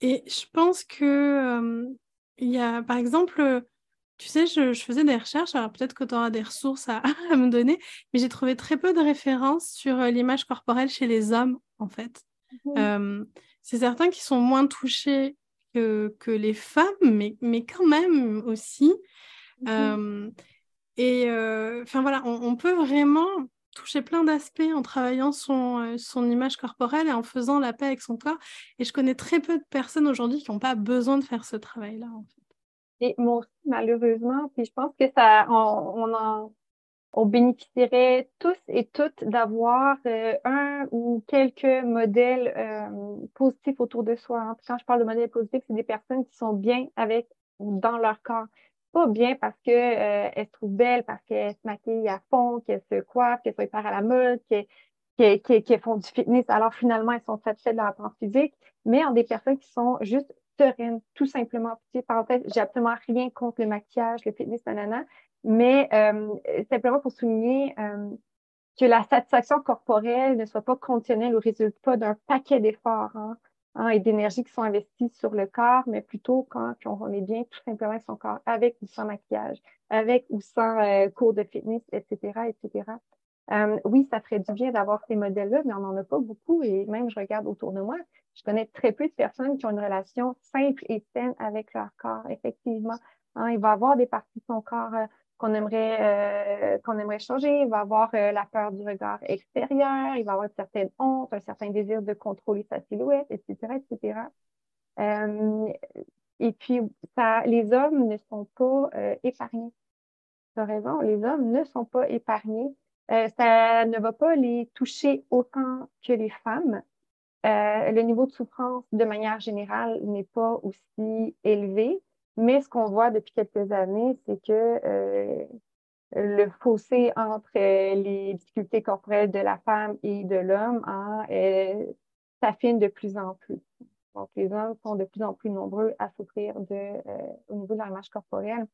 et je pense que il y a par exemple tu sais, je, faisais des recherches, alors peut-être que tu auras des ressources à, me donner, mais j'ai trouvé très peu de références sur euh, l'image corporelle chez les hommes, en fait. Mmh. c'est certains qui sont moins touchés que, que les femmes, mais, mais quand même aussi. Mmh et enfin voilà, on, peut vraiment toucher plein d'aspects en travaillant son, euh, son image corporelle et en faisant la paix avec son corps. Et je connais très peu de personnes aujourd'hui qui n'ont pas besoin de faire ce travail-là. Et moi aussi, malheureusement, puis je pense que ça, on, en, on bénéficierait tous et toutes d'avoir euh, un ou quelques modèles euh, positifs autour de soi. Hein. Quand je parle de modèles positifs, c'est des personnes qui sont bien avec dans leur corps. Pas bien parce qu'elles euh, se trouvent belles, parce qu'elles se maquillent à fond, qu'elles se coiffent, qu'elles sont hyper à la mode, qu'elles font du fitness. Alors finalement, elles sont satisfaites de leur apparence physique, mais en des personnes qui sont juste sereine, tout simplement. Petite parenthèse, j'ai absolument rien contre le maquillage, le fitness, nanana, mais euh, simplement pour souligner euh, que la satisfaction corporelle ne soit pas conditionnelle ou résulte pas d'un paquet d'efforts hein, hein, et d'énergie qui sont investis sur le corps, mais plutôt quand on est bien tout simplement son corps, avec ou sans maquillage, avec ou sans euh, cours de fitness, etc., etc. oui, ça ferait du bien d'avoir ces modèles-là, mais on n'en a pas beaucoup et même je regarde autour de moi, je connais très peu de personnes qui ont une relation simple et saine avec leur corps, effectivement. Hein, il va avoir des parties de son corps euh, qu'on aimerait, euh, qu'on aimerait changer. Il va avoir euh, la peur du regard extérieur. Il va avoir une certaine honte, un certain désir de contrôler sa silhouette, etc., etc. et puis, ça, les hommes ne sont pas épargnés. Tu as raison, les hommes ne sont pas épargnés. ça ne va pas les toucher autant que les femmes. Euh, le niveau de souffrance, de manière générale, n'est pas aussi élevé, mais ce qu'on voit depuis quelques années, c'est que euh, le fossé entre les difficultés corporelles de la femme et de l'homme hein, s'affine de plus en plus. Donc, les hommes sont de plus en plus nombreux à souffrir de, euh, au niveau de leur image corporelle.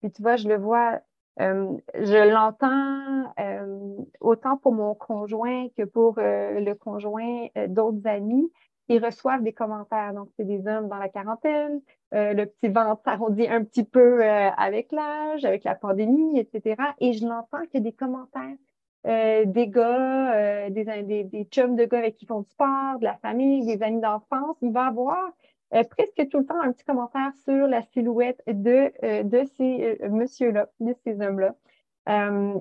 Puis tu vois, je le vois euh, je l'entends euh, autant pour mon conjoint que pour euh, le conjoint d'autres amis qui reçoivent des commentaires. Donc, c'est des hommes dans la quarantaine, le petit ventre s'arrondit un petit peu avec l'âge, avec la pandémie, etc. Et je l'entends qu'il y a des commentaires des gars, des, des, chums de gars avec qui font du sport, de la famille, des amis d'enfance. Il va avoir euh, presque tout le temps un petit commentaire sur la silhouette de, euh, de ces euh, messieurs-là, de ces hommes-là.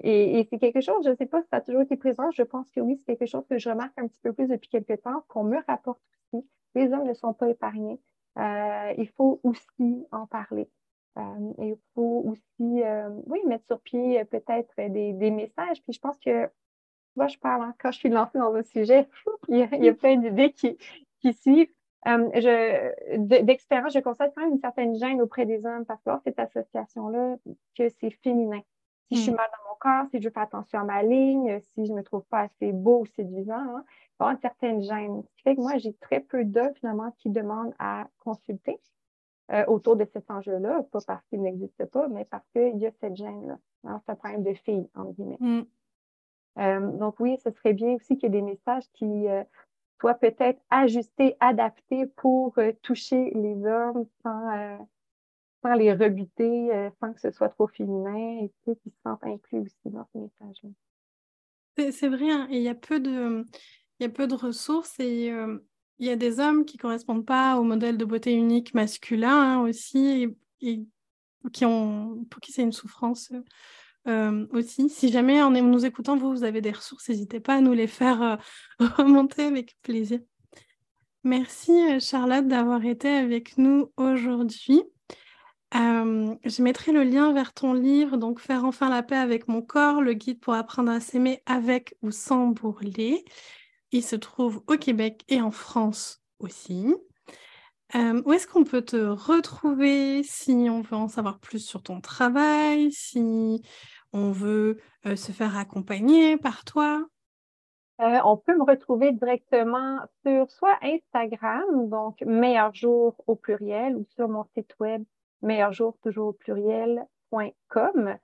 Et, c'est quelque chose, je ne sais pas si ça a toujours été présent, je pense que oui, c'est quelque chose que je remarque un petit peu plus depuis quelques temps, qu'on me rapporte aussi. Les hommes ne sont pas épargnés. il faut aussi en parler. il faut aussi, oui, mettre sur pied peut-être des, messages. Puis je pense que, moi, je parle, hein, quand je suis lancée dans un sujet, il y a, plein d'idées qui, suivent. Euh, d'expérience, je constate quand même une certaine gêne auprès des hommes parce que cette association-là, que c'est féminin. Si je suis hmm. mal dans mon corps, si je fais attention à ma ligne, si je ne me trouve pas assez beau ou séduisant, hein, il y avoir une certaine gêne. Ce qui fait que moi, j'ai très peu d'hommes finalement qui demandent à consulter euh, autour de cet enjeu-là, pas parce qu'il n'existe pas, mais parce qu'il y a cette gêne-là. Hein, c'est un problème de fille, entre guillemets. Hmm. Euh, donc oui, ce serait bien aussi qu'il y ait des messages qui soit peut-être ajusté, adapté pour euh, toucher les hommes sans, euh, sans les rebuter, euh, sans que ce soit trop féminin et qu'ils se sentent inclus aussi dans ce message-là. C'est vrai, hein, il y a peu de, ressources et il y a des hommes qui correspondent pas au modèle de beauté unique masculin hein, aussi et, pour qui c'est une souffrance euh, aussi. Si jamais en nous écoutant, vous, vous avez des ressources, n'hésitez pas à nous les faire euh, remonter avec plaisir. Merci euh, Charlotte d'avoir été avec nous aujourd'hui. Je mettrai le lien vers ton livre, donc Faire enfin la paix avec mon corps, le guide pour apprendre à s'aimer avec ou sans bourrelet. Il se trouve au Québec et en France aussi. où est-ce qu'on peut te retrouver si on veut en savoir plus sur ton travail, si on veut se faire accompagner par toi? Euh, on peut me retrouver directement sur soit Instagram, donc meilleur jour au pluriel, ou sur mon site web meilleur toujours au pluriel.com.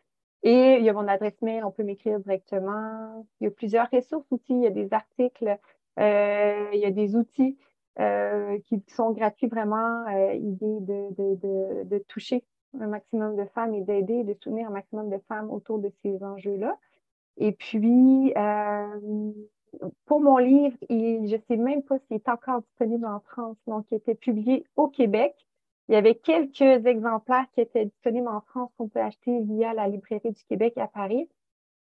Et il y a mon adresse mail, on peut m'écrire directement. Il y a plusieurs ressources aussi, il y a des articles, euh, il y a des outils qui sont gratuits vraiment, idée de, de toucher un maximum de femmes et d'aider, de soutenir un maximum de femmes autour de ces enjeux-là. Et puis, euh, pour mon livre, je ne sais même pas s'il est encore disponible en France, donc il était publié au Québec. Il y avait quelques exemplaires qui étaient disponibles en France qu'on peut acheter via la librairie du Québec à Paris.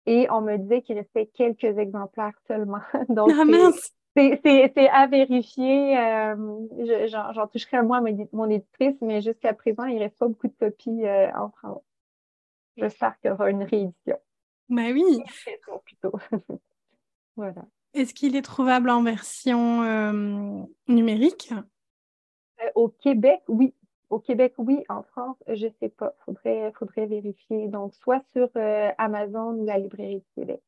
Et on me disait qu'il restait quelques exemplaires seulement. Donc, ah. C'est à vérifier. Euh, j'en toucherai un mois à mon éditrice, mais jusqu'à présent, il ne reste pas beaucoup de copies euh, en France. J'espère qu'il y aura une réédition. Bah oui. Plutôt. voilà. Est-ce qu'il est trouvable en version euh, numérique? au Québec, oui. Au Québec, oui. En France, je ne sais pas. Il faudrait, faudrait vérifier. Donc, soit sur Amazon ou la librairie du Québec.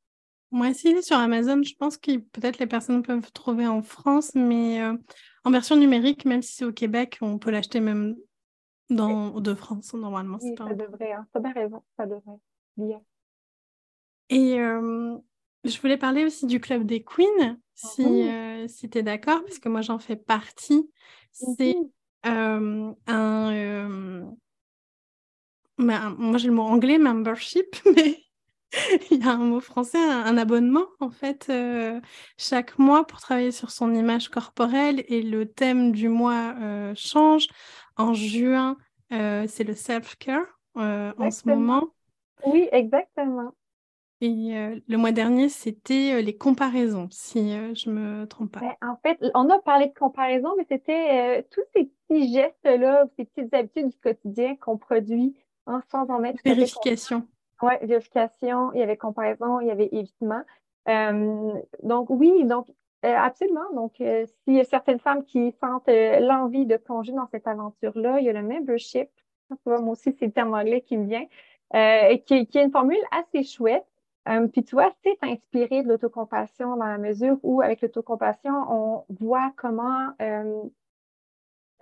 Moi, s'il est sur Amazon, je pense que peut-être les personnes peuvent trouver en France, mais euh, en version numérique, même si c'est au Québec, on peut l'acheter même dans de France, normalement. Oui, ça devrait, hein. as bien raison, ça devrait. Bien. Et euh, je voulais parler aussi du Club des Queens, si, euh, si tu es d'accord, parce que moi, j'en fais partie. C'est un... Moi, j'ai le mot anglais, membership, mais il y a un mot français, un, abonnement en fait, euh, chaque mois pour travailler sur son image corporelle et le thème du mois euh, change. En juin, euh, c'est le self-care en ce moment. Oui, exactement. Et le mois dernier, c'était les comparaisons, si je me trompe pas. Ben, en fait, on a parlé de comparaison, mais c'était tous ces petits gestes-là, ces petites habitudes du quotidien qu'on produit hein, sans en mettre. Vérification. Oui, vérification, il y avait comparaison, il y avait évitement. Euh, donc oui, donc euh, absolument. Donc, euh, s'il y a certaines femmes qui sentent l'envie de plonger dans cette aventure-là, il y a le membership. moi aussi, c'est le terme anglais qui me vient, et qui, qui, est une formule assez chouette. Puis tu vois, c'est inspiré de l'autocompassion dans la mesure où, avec l'autocompassion, on voit comment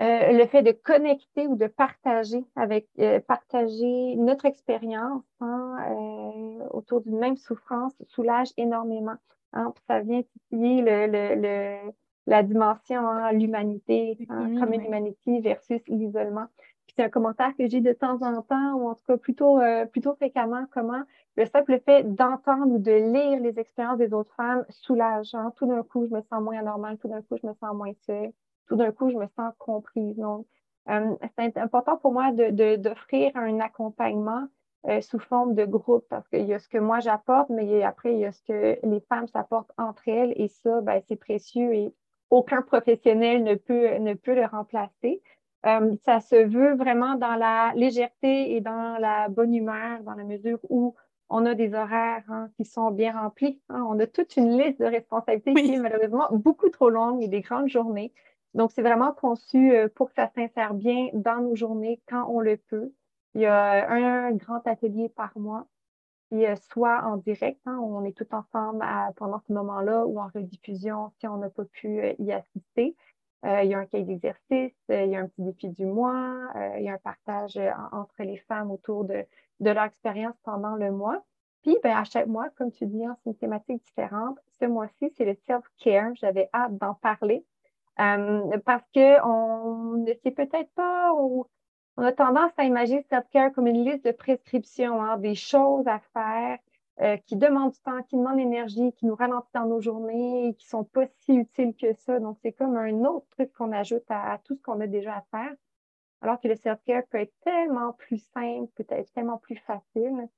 euh, le fait de connecter ou de partager avec euh, partager notre expérience hein, euh, autour d'une même souffrance soulage énormément. Hein, ça vient titiller le, le, la dimension hein, l'humanité, hein, comme une humanité versus l'isolement. C'est un commentaire que j'ai de temps en temps, ou en tout cas plutôt, plutôt fréquemment, comment le simple fait d'entendre ou de lire les expériences des autres femmes soulage. Hein. Tout d'un coup, je me sens moins anormale, tout d'un coup, je me sens moins seule tout d'un coup, je me sens comprise. Donc, euh, c'est important pour moi d'offrir de, un accompagnement euh, sous forme de groupe parce qu'il y a ce que moi j'apporte, mais après, il y a ce que les femmes s'apportent entre elles et ça, ben, c'est précieux et aucun professionnel ne peut, ne peut le remplacer. Euh, ça se veut vraiment dans la légèreté et dans la bonne humeur, dans la mesure où on a des horaires hein, qui sont bien remplis. Hein. On a toute une liste de responsabilités qui est malheureusement beaucoup trop longue et des grandes journées. Donc, c'est vraiment conçu euh, pour que ça s'insère bien dans nos journées quand on le peut. Il y a un grand atelier par mois qui est soit en direct, hein, où on est tout ensemble pendant ce moment-là, ou en rediffusion si on n'a pas pu euh, y assister. Euh, il y a un cahier d'exercice, euh, il y a un petit défi du mois, euh, il y a un partage entre les femmes autour de, leur expérience pendant le mois. Puis, ben, à chaque mois, comme tu dis, hein, c'est une thématique différente. Ce mois-ci, c'est le self-care. J'avais hâte d'en parler parce qu'on ne sait peut-être pas, on, a tendance à imaginer self-care comme une liste de prescriptions, hein, des choses à faire, euh, qui demandent du temps, qui demandent l'énergie, qui nous ralentissent dans nos journées, qui sont pas si utiles que ça. Donc, c'est comme un autre truc qu'on ajoute à, tout ce qu'on a déjà à faire. Alors que le self-care peut être tellement plus simple, peut être tellement plus facile.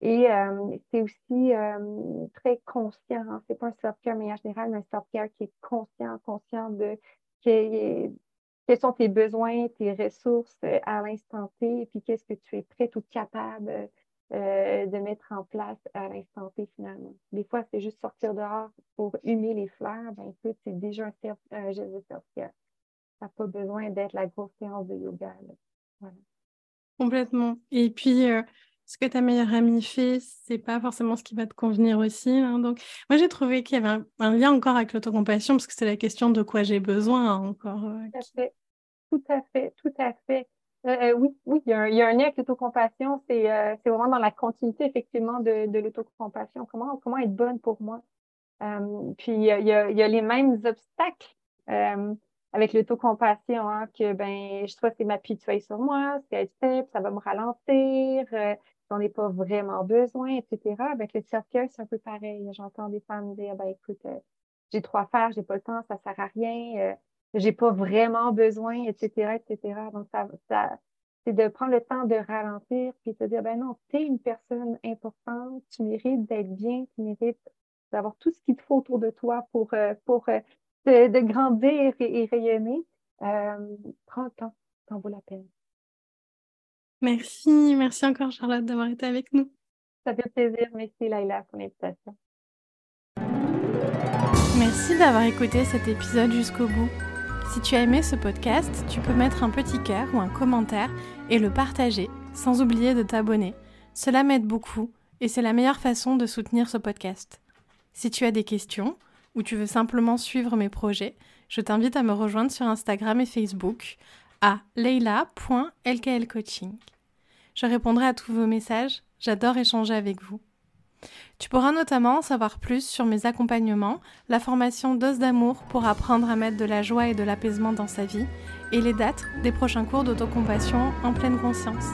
Et euh, c'est aussi euh, très conscient. Hein. C'est pas un self-care mais en général, mais un self-care qui est conscient, conscient de quels sont tes besoins, tes ressources à l'instant T, et puis qu'est-ce que tu es prêt ou capable euh, de mettre en place à l'instant T finalement. Des fois, c'est juste sortir dehors pour humer les fleurs. Ben écoute, c'est déjà un, un geste de sortir. Ça n'a pas besoin d'être la grosse séance de yoga. Complètement. Et puis, euh, ce que ta meilleure amie fait, c'est pas forcément ce qui va te convenir aussi. Hein. Donc, moi, j'ai trouvé qu'il y avait un, lien encore avec l'autocompassion, parce que c'est la question de quoi j'ai besoin encore. Euh, tout à fait, tout à fait, tout à fait. Euh, oui, oui, il y, a un, il y a un lien avec l'autocompassion. C'est euh, vraiment dans la continuité, effectivement, de, de l'autocompassion. Comment, comment être bonne pour moi? puis, il y, a, il, y a, les mêmes obstacles avec l'autocompassion, hein, que ben, je trouve c'est m'appuyer sur moi, c'est être faible, ça va me ralentir, j'en ai pas vraiment besoin, etc. Avec le self-care, c'est un peu pareil. J'entends des femmes dire, ben, écoute, j'ai trop à faire, j'ai pas le temps, ça sert à rien j'ai pas vraiment besoin, etc., etc. Donc, ça, ça c'est de prendre le temps de ralentir puis de dire, ben non, tu es une personne importante, tu mérites d'être bien, tu mérites d'avoir tout ce qu'il te faut autour de toi pour, euh, pour de, grandir et, rayonner. Euh, prends le temps, t'en vaut la peine. Merci, merci encore Charlotte d'avoir été avec nous. Ça fait plaisir. Merci Laila pour l'invitation. Merci d'avoir écouté cet épisode jusqu'au bout. Si tu as aimé ce podcast, tu peux mettre un petit cœur ou un commentaire et le partager, sans oublier de t'abonner. Cela m'aide beaucoup et c'est la meilleure façon de soutenir ce podcast. Si tu as des questions ou tu veux simplement suivre mes projets, je t'invite à me rejoindre sur Instagram et Facebook à leila.lklcoaching. Je répondrai à tous vos messages, j'adore échanger avec vous. Tu pourras notamment savoir plus sur mes accompagnements, la formation Dose d'amour pour apprendre à mettre de la joie et de l'apaisement dans sa vie, et les dates des prochains cours d'autocompassion en pleine conscience.